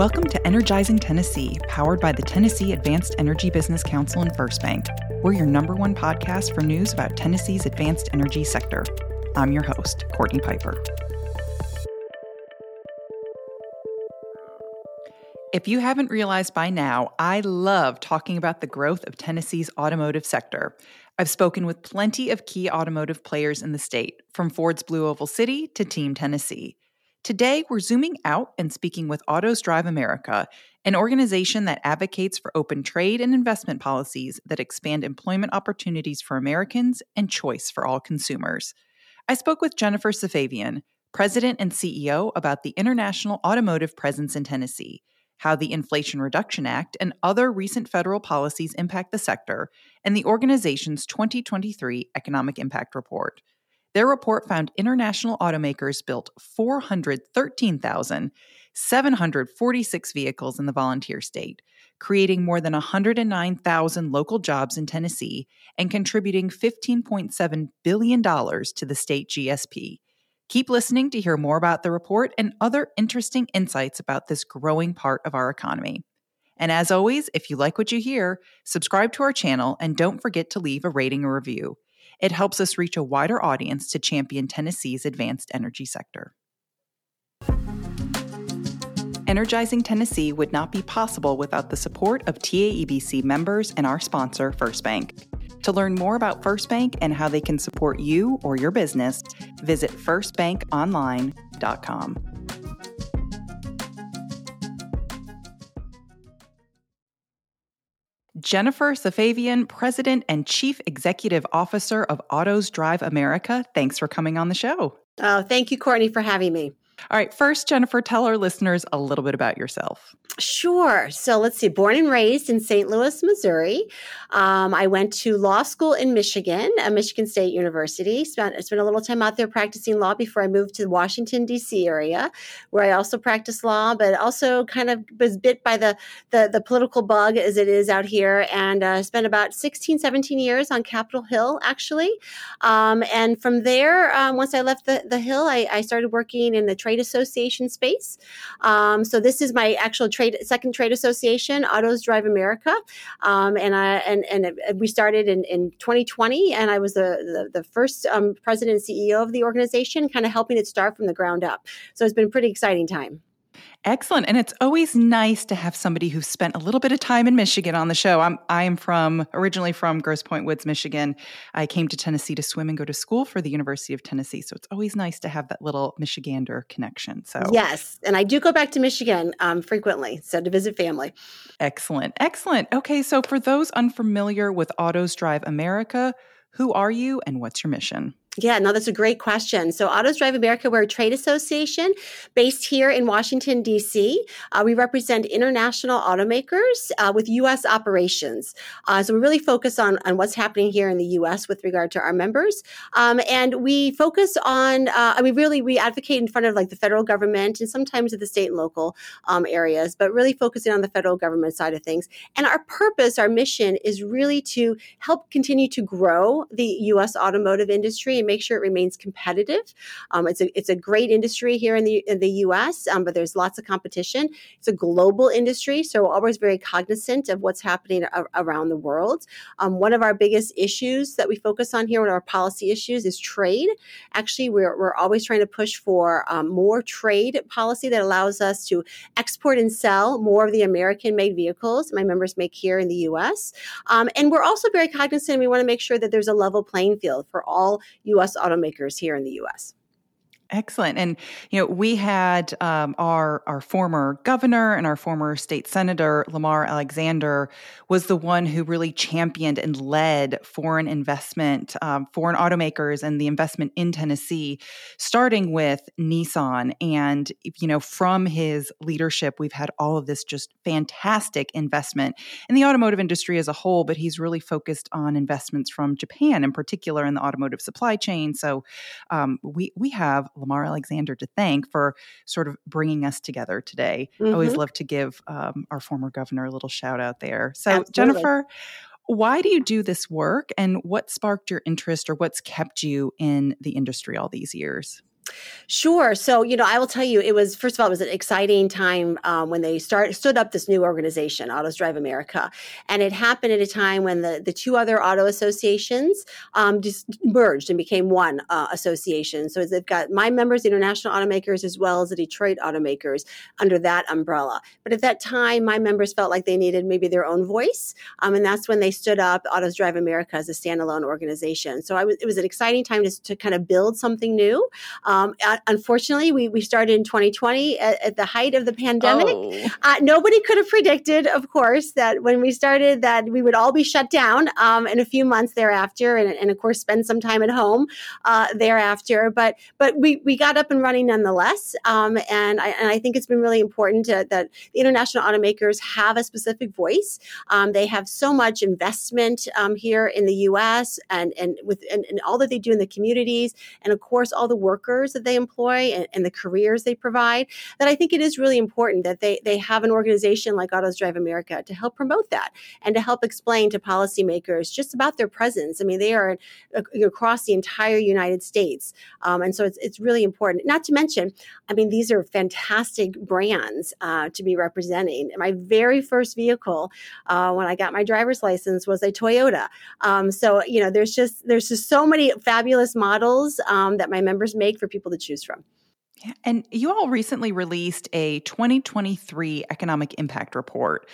Welcome to Energizing Tennessee, powered by the Tennessee Advanced Energy Business Council and First Bank. We're your number one podcast for news about Tennessee's advanced energy sector. I'm your host, Cortney Piper. If you haven't realized by now, I love talking about the growth of Tennessee's automotive sector. I've spoken with plenty of key automotive players in the state, from Ford's Blue Oval City to Team Tennessee. Today, we're zooming out and speaking with Autos Drive America, an organization that advocates for open trade and investment policies that expand employment opportunities for Americans and choice for all consumers. I spoke with Jennifer Safavian, President and CEO, about the international automotive presence in Tennessee, how the Inflation Reduction Act and other recent federal policies impact the sector, and the organization's 2023 Economic Impact Report. Their report found international automakers built 413,746 vehicles in the volunteer state, creating more than 109,000 local jobs in Tennessee and contributing $15.7 billion to the state GSP. Keep listening to hear more about the report and other interesting insights about this growing part of our economy. And as always, if you like what you hear, subscribe to our channel and don't forget to leave a rating or review. It helps us reach a wider audience to champion Tennessee's advanced energy sector. Energizing Tennessee would not be possible without the support of TAEBC members and our sponsor, First Bank. To learn more about First Bank and how they can support you or your business, visit firstbankonline.com. Jennifer Safavian, President and Chief Executive Officer of Autos Drive America. Thanks for coming on the show. Oh, thank you, Cortney, for having me. All right, first, Jennifer, tell our listeners a little bit about yourself. Sure. So let's see. Born and raised in St. Louis, Missouri. Um, I went to law school in Michigan, at Michigan State University. Spent spent a little time out there practicing law before I moved to the Washington D.C. area, where I also practiced law, but also kind of was bit by the the, the political bug as it is out here, and uh, spent about 16, 17 years on Capitol Hill, actually. Um, and from there, um, once I left the, the Hill, I, I, started working in the association space. Um, so this is my actual trade trade second trade association, Autos Drive America, um, and I and and we started in, in 2020, and I was the the, the first um, president and CEO of the organization, kind of helping it start from the ground up. So it's been a pretty exciting time. Excellent. And it's always nice to have somebody who's spent a little bit of time in Michigan on the show. I'm I'm from originally from Grosse Pointe Woods, Michigan. I came to Tennessee to swim and go to school for the University of Tennessee. So it's always nice to have that little Michigander connection. So Yes. And I do go back to Michigan um, frequently, so to visit family. Excellent. Excellent. Okay, so for those unfamiliar with Autos Drive America, who are you and what's your mission? Yeah, no, that's a great question. So, Autos Drive America, we're a trade association based here in Washington, D.C. Uh, we represent international automakers uh, with U.S. operations. Uh, so, we really focus on, on what's happening here in the U.S. with regard to our members. Um, and we focus on, uh, I mean, really, we advocate in front of like the federal government and sometimes at the state and local um, areas, but really focusing on the federal government side of things. And our purpose, our mission is really to help continue to grow the U.S. automotive industry and make sure it remains competitive. Um, it's a it's a great industry here in the in the U.S., um, but there's lots of competition. It's a global industry, so we're always very cognizant of what's happening a- around the world. Um, one of our biggest issues that we focus on here, one of our policy issues, is trade. Actually, we're we're always trying to push for um, more trade policy that allows us to export and sell more of the American-made vehicles my members make here in the U.S. Um, and we're also very cognizant. We want to make sure that there's a level playing field for all U.S. automakers here in the U.S. Excellent. And, you know, we had um, our, our former governor and our former state senator, Lamar Alexander, was the one who really championed and led foreign investment, um, foreign automakers and the investment in Tennessee, starting with Nissan. And, you know, from his leadership, we've had all of this just fantastic investment in the automotive industry as a whole, but he's really focused on investments from Japan in particular in the automotive supply chain. So um, we, we have Lamar Alexander to thank for sort of bringing us together today. Mm-hmm. I always love to give um, our former governor a little shout out there. So, Absolutely. Jennifer, why do you do this work and what sparked your interest or what's kept you in the industry all these years? Sure. So, you know, I will tell you, it was first of all, it was an exciting time um, when they start stood up this new organization, Autos Drive America, and it happened at a time when the the two other auto associations um, just merged and became one uh, association. So they've got my members, the international automakers, as well as the Detroit automakers under that umbrella. But at that time, my members felt like they needed maybe their own voice, um, and that's when they stood up Autos Drive America as a standalone organization. So I was, it was an exciting time to, to kind of build something new. Um, unfortunately, we, we started in 2020 at, at the height of the pandemic. Oh. Uh, nobody could have predicted, of course, that when we started that we would all be shut down um, in a few months thereafter, and, and, of course spend some time at home uh, thereafter. But but we, we got up and running nonetheless, um, and, I, and I think it's been really important to, that the international automakers have a specific voice. Um, they have so much investment um, here in the U.S. and and with and, and all that they do in the communities, and of course all the workers that they employ and, and, the careers they provide, that I think it is really important that they, they have an organization like Autos Drive America to help promote that and to help explain to policymakers just about their presence. I mean, they are across the entire United States. Um, and so it's, it's really important. Not to mention, I mean, these are fantastic brands uh, to be representing. My very first vehicle uh, when I got my driver's license was a Toyota. Um, so, you know, there's just, there's just so many fabulous models um, that my members make for people to choose from. And you all recently released a 2023 economic impact report.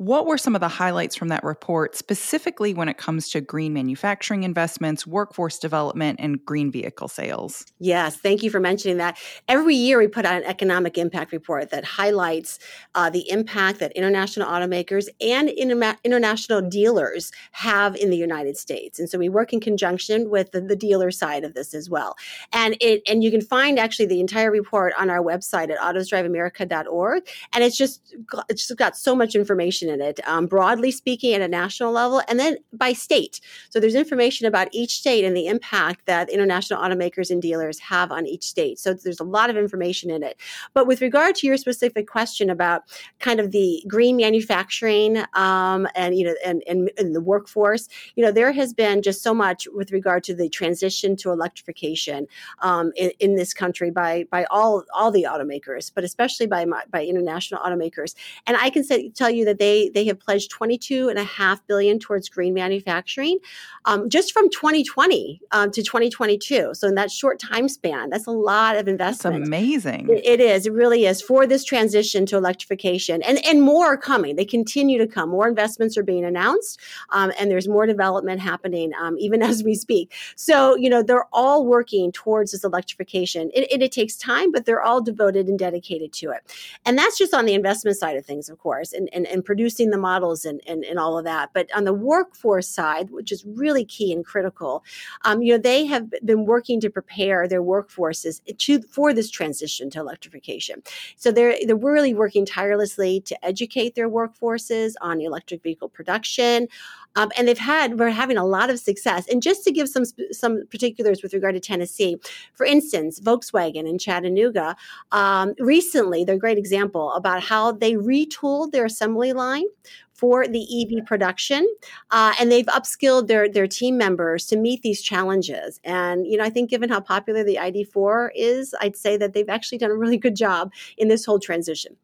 What were some of the highlights from that report, specifically when it comes to green manufacturing investments, workforce development, and green vehicle sales? Yes, thank you for mentioning that. Every year we put out an economic impact report that highlights uh, the impact that international automakers and international dealers have in the United States. And so we work in conjunction with the, the dealer side of this as well. And it and you can find actually the entire report on our website at autosdriveamerica.org. And it's just it's just got so much information in it, um, broadly speaking, at a national level, and then by state. So there's information about each state and the impact that international automakers and dealers have on each state. So there's a lot of information in it. But with regard to your specific question about kind of the green manufacturing um, and you know and, and, and the workforce, you know there has been just so much with regard to the transition to electrification um, in, in this country by by all all the automakers, but especially by by international automakers. And I can say, tell you that they they have pledged 22 and a half billion towards green manufacturing um, just from 2020 um, to 2022 so in that short time span that's a lot of investment. that's amazing. It, it is. It really is for this transition to electrification. And and more are coming. They continue to come. More investments are being announced um, and there's more development happening um, even as we speak. So you know they're all working towards this electrification. It, it takes time but they're all devoted and dedicated to it and that's just on the investment side of things of course and and, and producing the models and, and, and all of that. But on the workforce side, which is really key and critical, um, you know, they have been working to prepare their workforces to, for this transition to electrification. So they're, they're really working tirelessly to educate their workforces on electric vehicle production, um, and they've had we're having a lot of success. And just to give some some particulars with regard to Tennessee, for instance, Volkswagen in Chattanooga um, recently, they're a great example about how they retooled their assembly line for the EV production, uh, and they've upskilled their their team members to meet these challenges. And you know, I think given how popular the ID4 is, I'd say that they've actually done a really good job in this whole transition.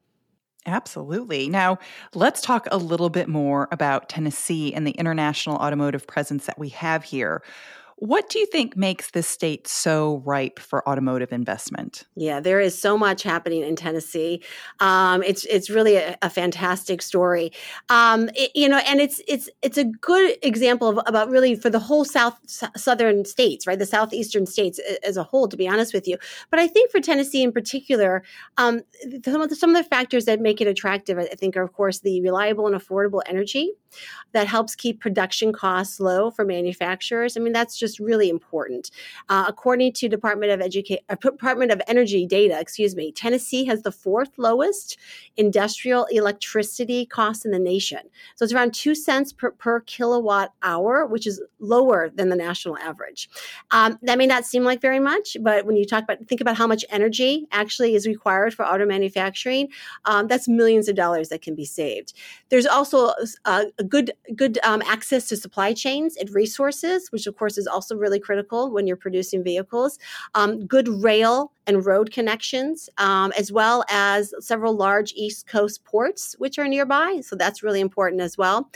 Absolutely. Now, let's talk a little bit more about Tennessee and the international automotive presence that we have here. What do you think makes this state so ripe for automotive investment? Yeah, there is so much happening in Tennessee. Um, it's it's really a, a fantastic story, um, it, you know, and it's it's it's a good example of about really for the whole south southern states, right, the southeastern states as a whole. To be honest with you, but I think for Tennessee in particular, um, some of the, some of the factors that make it attractive, I think, are of course the reliable and affordable energy that helps keep production costs low for manufacturers. I mean, that's just really important. Uh, according to Department of Education, uh, Department of Energy data, excuse me, Tennessee has the fourth lowest industrial electricity cost in the nation. So it's around two cents per, per kilowatt hour, which is lower than the national average. Um, that may not seem like very much, but when you talk about think about how much energy actually is required for auto manufacturing, um, that's millions of dollars that can be saved. There's also uh, a good good um, access to supply chains and resources, which of course is also really critical when you're producing vehicles. Um, good rail and road connections, um, as well as several large East Coast ports which are nearby. So that's really important as well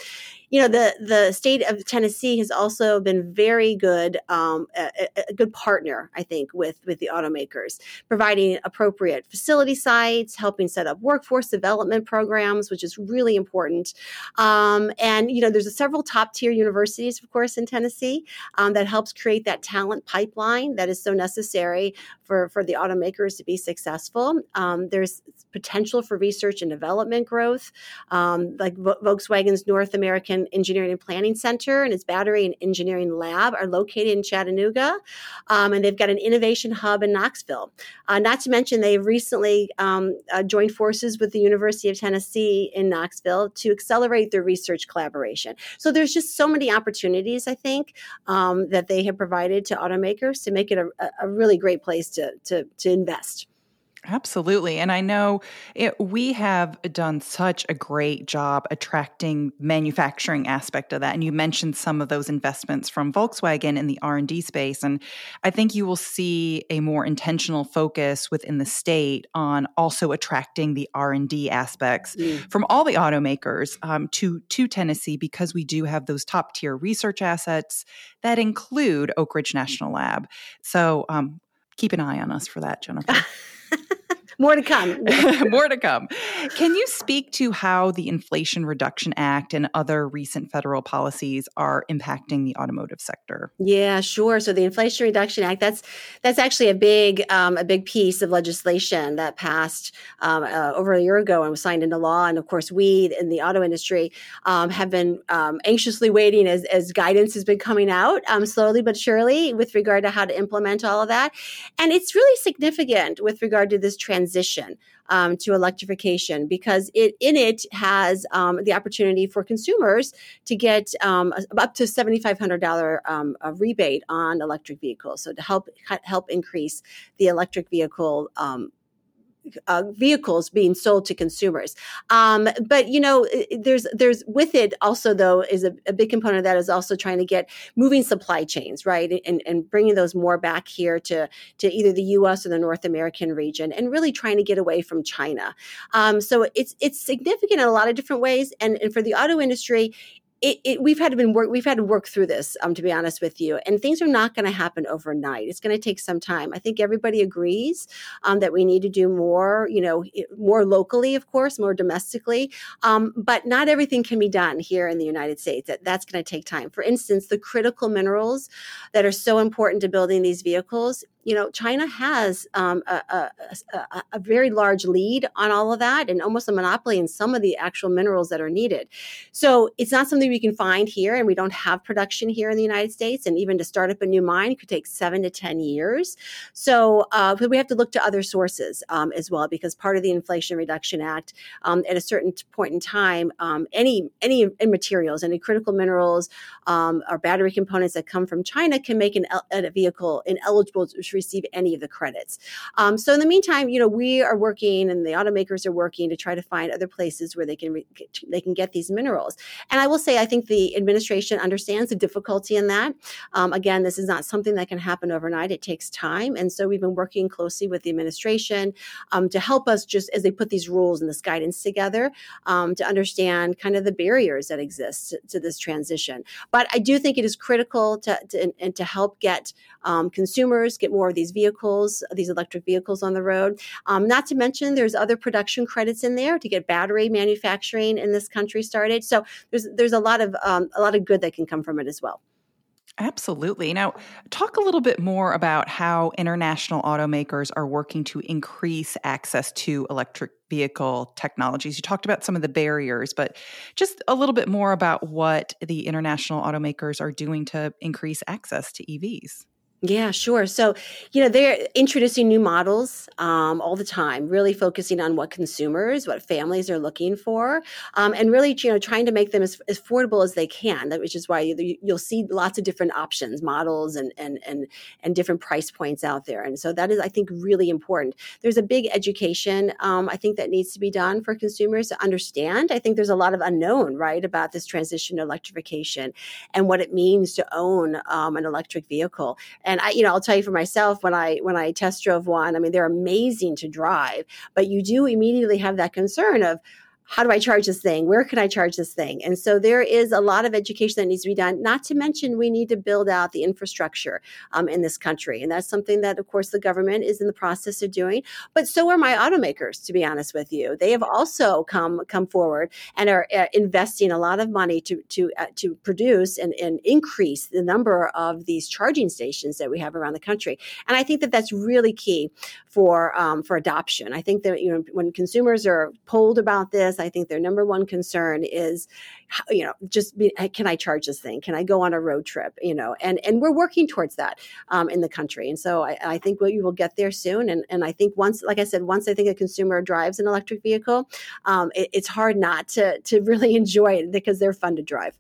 you know the the state of Tennessee has also been very good um, a, a, good partner I think with with the automakers providing appropriate facility sites helping set up workforce development programs which is really important. Um, and you know there's several top tier universities of course in Tennessee um, that helps create that talent pipeline that is so necessary for for the automakers to be successful. Um, there's potential for research and development growth. Um, like Volkswagen's North American Engineering and Planning Center and its Battery and Engineering Lab are located in Chattanooga. Um, and they've got an innovation hub in Knoxville. Uh, not to mention, they've recently um, uh, joined forces with the University of Tennessee in Knoxville to accelerate their research collaboration. So there's just so many opportunities, I think, um, that they have provided to automakers to make it a, a really great place to, to, to invest. Absolutely. And I know it, we have done such a great job attracting manufacturing aspect of that. And you mentioned some of those investments from Volkswagen in the R&D space. And I think you will see a more intentional focus within the state on also attracting the R&D aspects mm. from all the automakers um, to, to Tennessee because we do have those top tier research assets that include Oak Ridge National Lab. So um, keep an eye on us for that, Jennifer. More to come. More to come. Can you speak to how the Inflation Reduction Act and other recent federal policies are impacting the automotive sector? Yeah, sure. So the Inflation Reduction Act that's that's actually a big um, a big piece of legislation that passed um, uh, over a year ago and was signed into law. And of course, we in the auto industry um, have been um, anxiously waiting as as guidance has been coming out um, slowly but surely with regard to how to implement all of that. And it's really significant with regard to this transition transition um, to electrification because it in it has um, the opportunity for consumers to get um, up to seventy five hundred dollar um, rebate on electric vehicles. So to help help increase the electric vehicle um, uh, vehicles being sold to consumers. Um, but you know, there's there's with it also though is a, a, big component of that is also trying to get moving supply chains right and, and bringing those more back here to to either the U.S. or the North American region, and really trying to get away from China. Um, so it's it's significant in a lot of different ways, and, and for the auto industry, it, it, we've had to been work we've had to work through this um, to be honest with you and things are not going to happen overnight. It's going to take some time. I think everybody agrees um, that we need to do more you know more locally of course more domestically um, but not everything can be done here in the united states. That, that's going to take time. For instance the critical minerals that are so important to building these vehicles you know, China has um, a, a, a, very large lead on all of that and almost a monopoly in some of the actual minerals that are needed. So it's not something we can find here, and we don't have production here in the United States. And even to start up a new mine could take seven to 10 years. So uh, we have to look to other sources um, as well, because part of the Inflation Reduction Act, um, at a certain point in time, um, any, any materials, any critical minerals um, or battery components that come from China can make an, a vehicle ineligible to receive any of the credits. Um, so in the meantime, you know, we are working and the automakers are working to try to find other places where they can re- they can get these minerals. And I will say, I think the administration understands the difficulty in that. Um, again, this is not something that can happen overnight. It takes time, and so we've been working closely with the administration um, to help us just as they put these rules and this guidance together um, to understand kind of the barriers that exist to, to, this transition. But I do think it is critical to, to and, and to help get um, consumers get more of these vehicles, these electric vehicles on the road. Um, not to mention, there's other production credits in there to get battery manufacturing in this country started. So there's there's a lot of um, a lot of good that can come from it as well. Absolutely. Now, talk a little bit more about how international automakers are working to increase access to electric vehicle technologies. You talked about some of the barriers, but just a little bit more about what the international automakers are doing to increase access to EVs. Yeah, sure. So, you know, they're introducing new models um, all the time, really focusing on what consumers, what families are looking for, um, and really, you know, trying to make them as, as affordable as they can. Which is why you, will see lots of different options, models, and and and and different price points out there. And so that is, I think, really important. There's a big education, um, I think, that needs to be done for consumers to understand. I think there's a lot of unknown, right, about this transition to electrification and what it means to own um, an electric vehicle and I, you know, I'll tell you for myself when I when I test drove one, I mean, they're amazing to drive, but you do immediately have that concern of how do I charge this thing? Where can I charge this thing? And so there is a lot of education that needs to be done. Not to mention, we need to build out the infrastructure um, in this country, and that's something that, of course, the government is in the process of doing. But so are my automakers. To be honest with you, they have also come come forward and are uh, investing a lot of money to to uh, to produce and, and increase the number of these charging stations that we have around the country. And I think that that's really key for um, for adoption. I think that you know when consumers are polled about this I think their number one concern is, you know, just be, can I charge this thing? Can I go on a road trip? You know, and and we're working towards that um, in the country. And so I, I think we will get there soon. And and I think once, like I said, once I think a consumer drives an electric vehicle, um, it, it's hard not to to really enjoy it because they're fun to drive.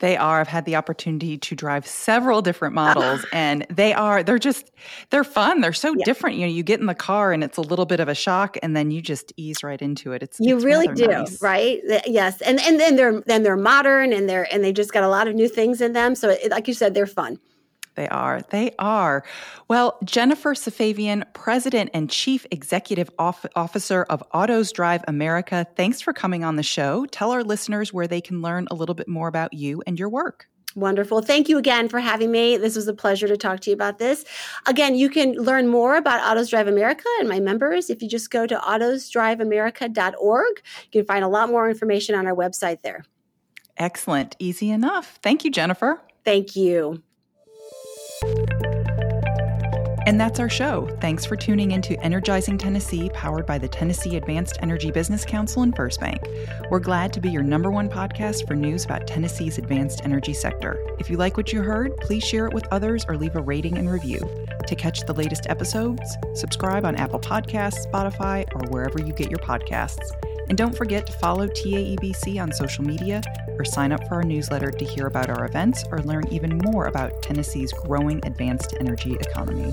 They are. I've had the opportunity to drive several different models and they are, they're just, they're fun. They're so yeah. different. You know, you get in the car and it's a little bit of a shock and then you just ease right into it. It's, you it's really do, nice. right? Yes. And, and then they're, then they're modern and they're, and they just got a lot of new things in them. So it, like you said, they're fun. They are. They are. Well, Jennifer Safavian, President and Chief Executive Officer of Autos Drive America, thanks for coming on the show. Tell our listeners where they can learn a little bit more about you and your work. Wonderful. Thank you again for having me. This was a pleasure to talk to you about this. Again, you can learn more about Autos Drive America and my members if you just go to autosdriveamerica.org. You can find a lot more information on our website there. Excellent. Easy enough. Thank you, Jennifer. Thank you. And that's our show. Thanks for tuning into Energizing Tennessee, powered by the Tennessee Advanced Energy Business Council and First Bank. We're glad to be your number one podcast for news about Tennessee's advanced energy sector. If you like what you heard, please share it with others or leave a rating and review. To catch the latest episodes, subscribe on Apple Podcasts, Spotify, or wherever you get your podcasts. And don't forget to follow TAEBC on social media or sign up for our newsletter to hear about our events or learn even more about Tennessee's growing advanced energy economy.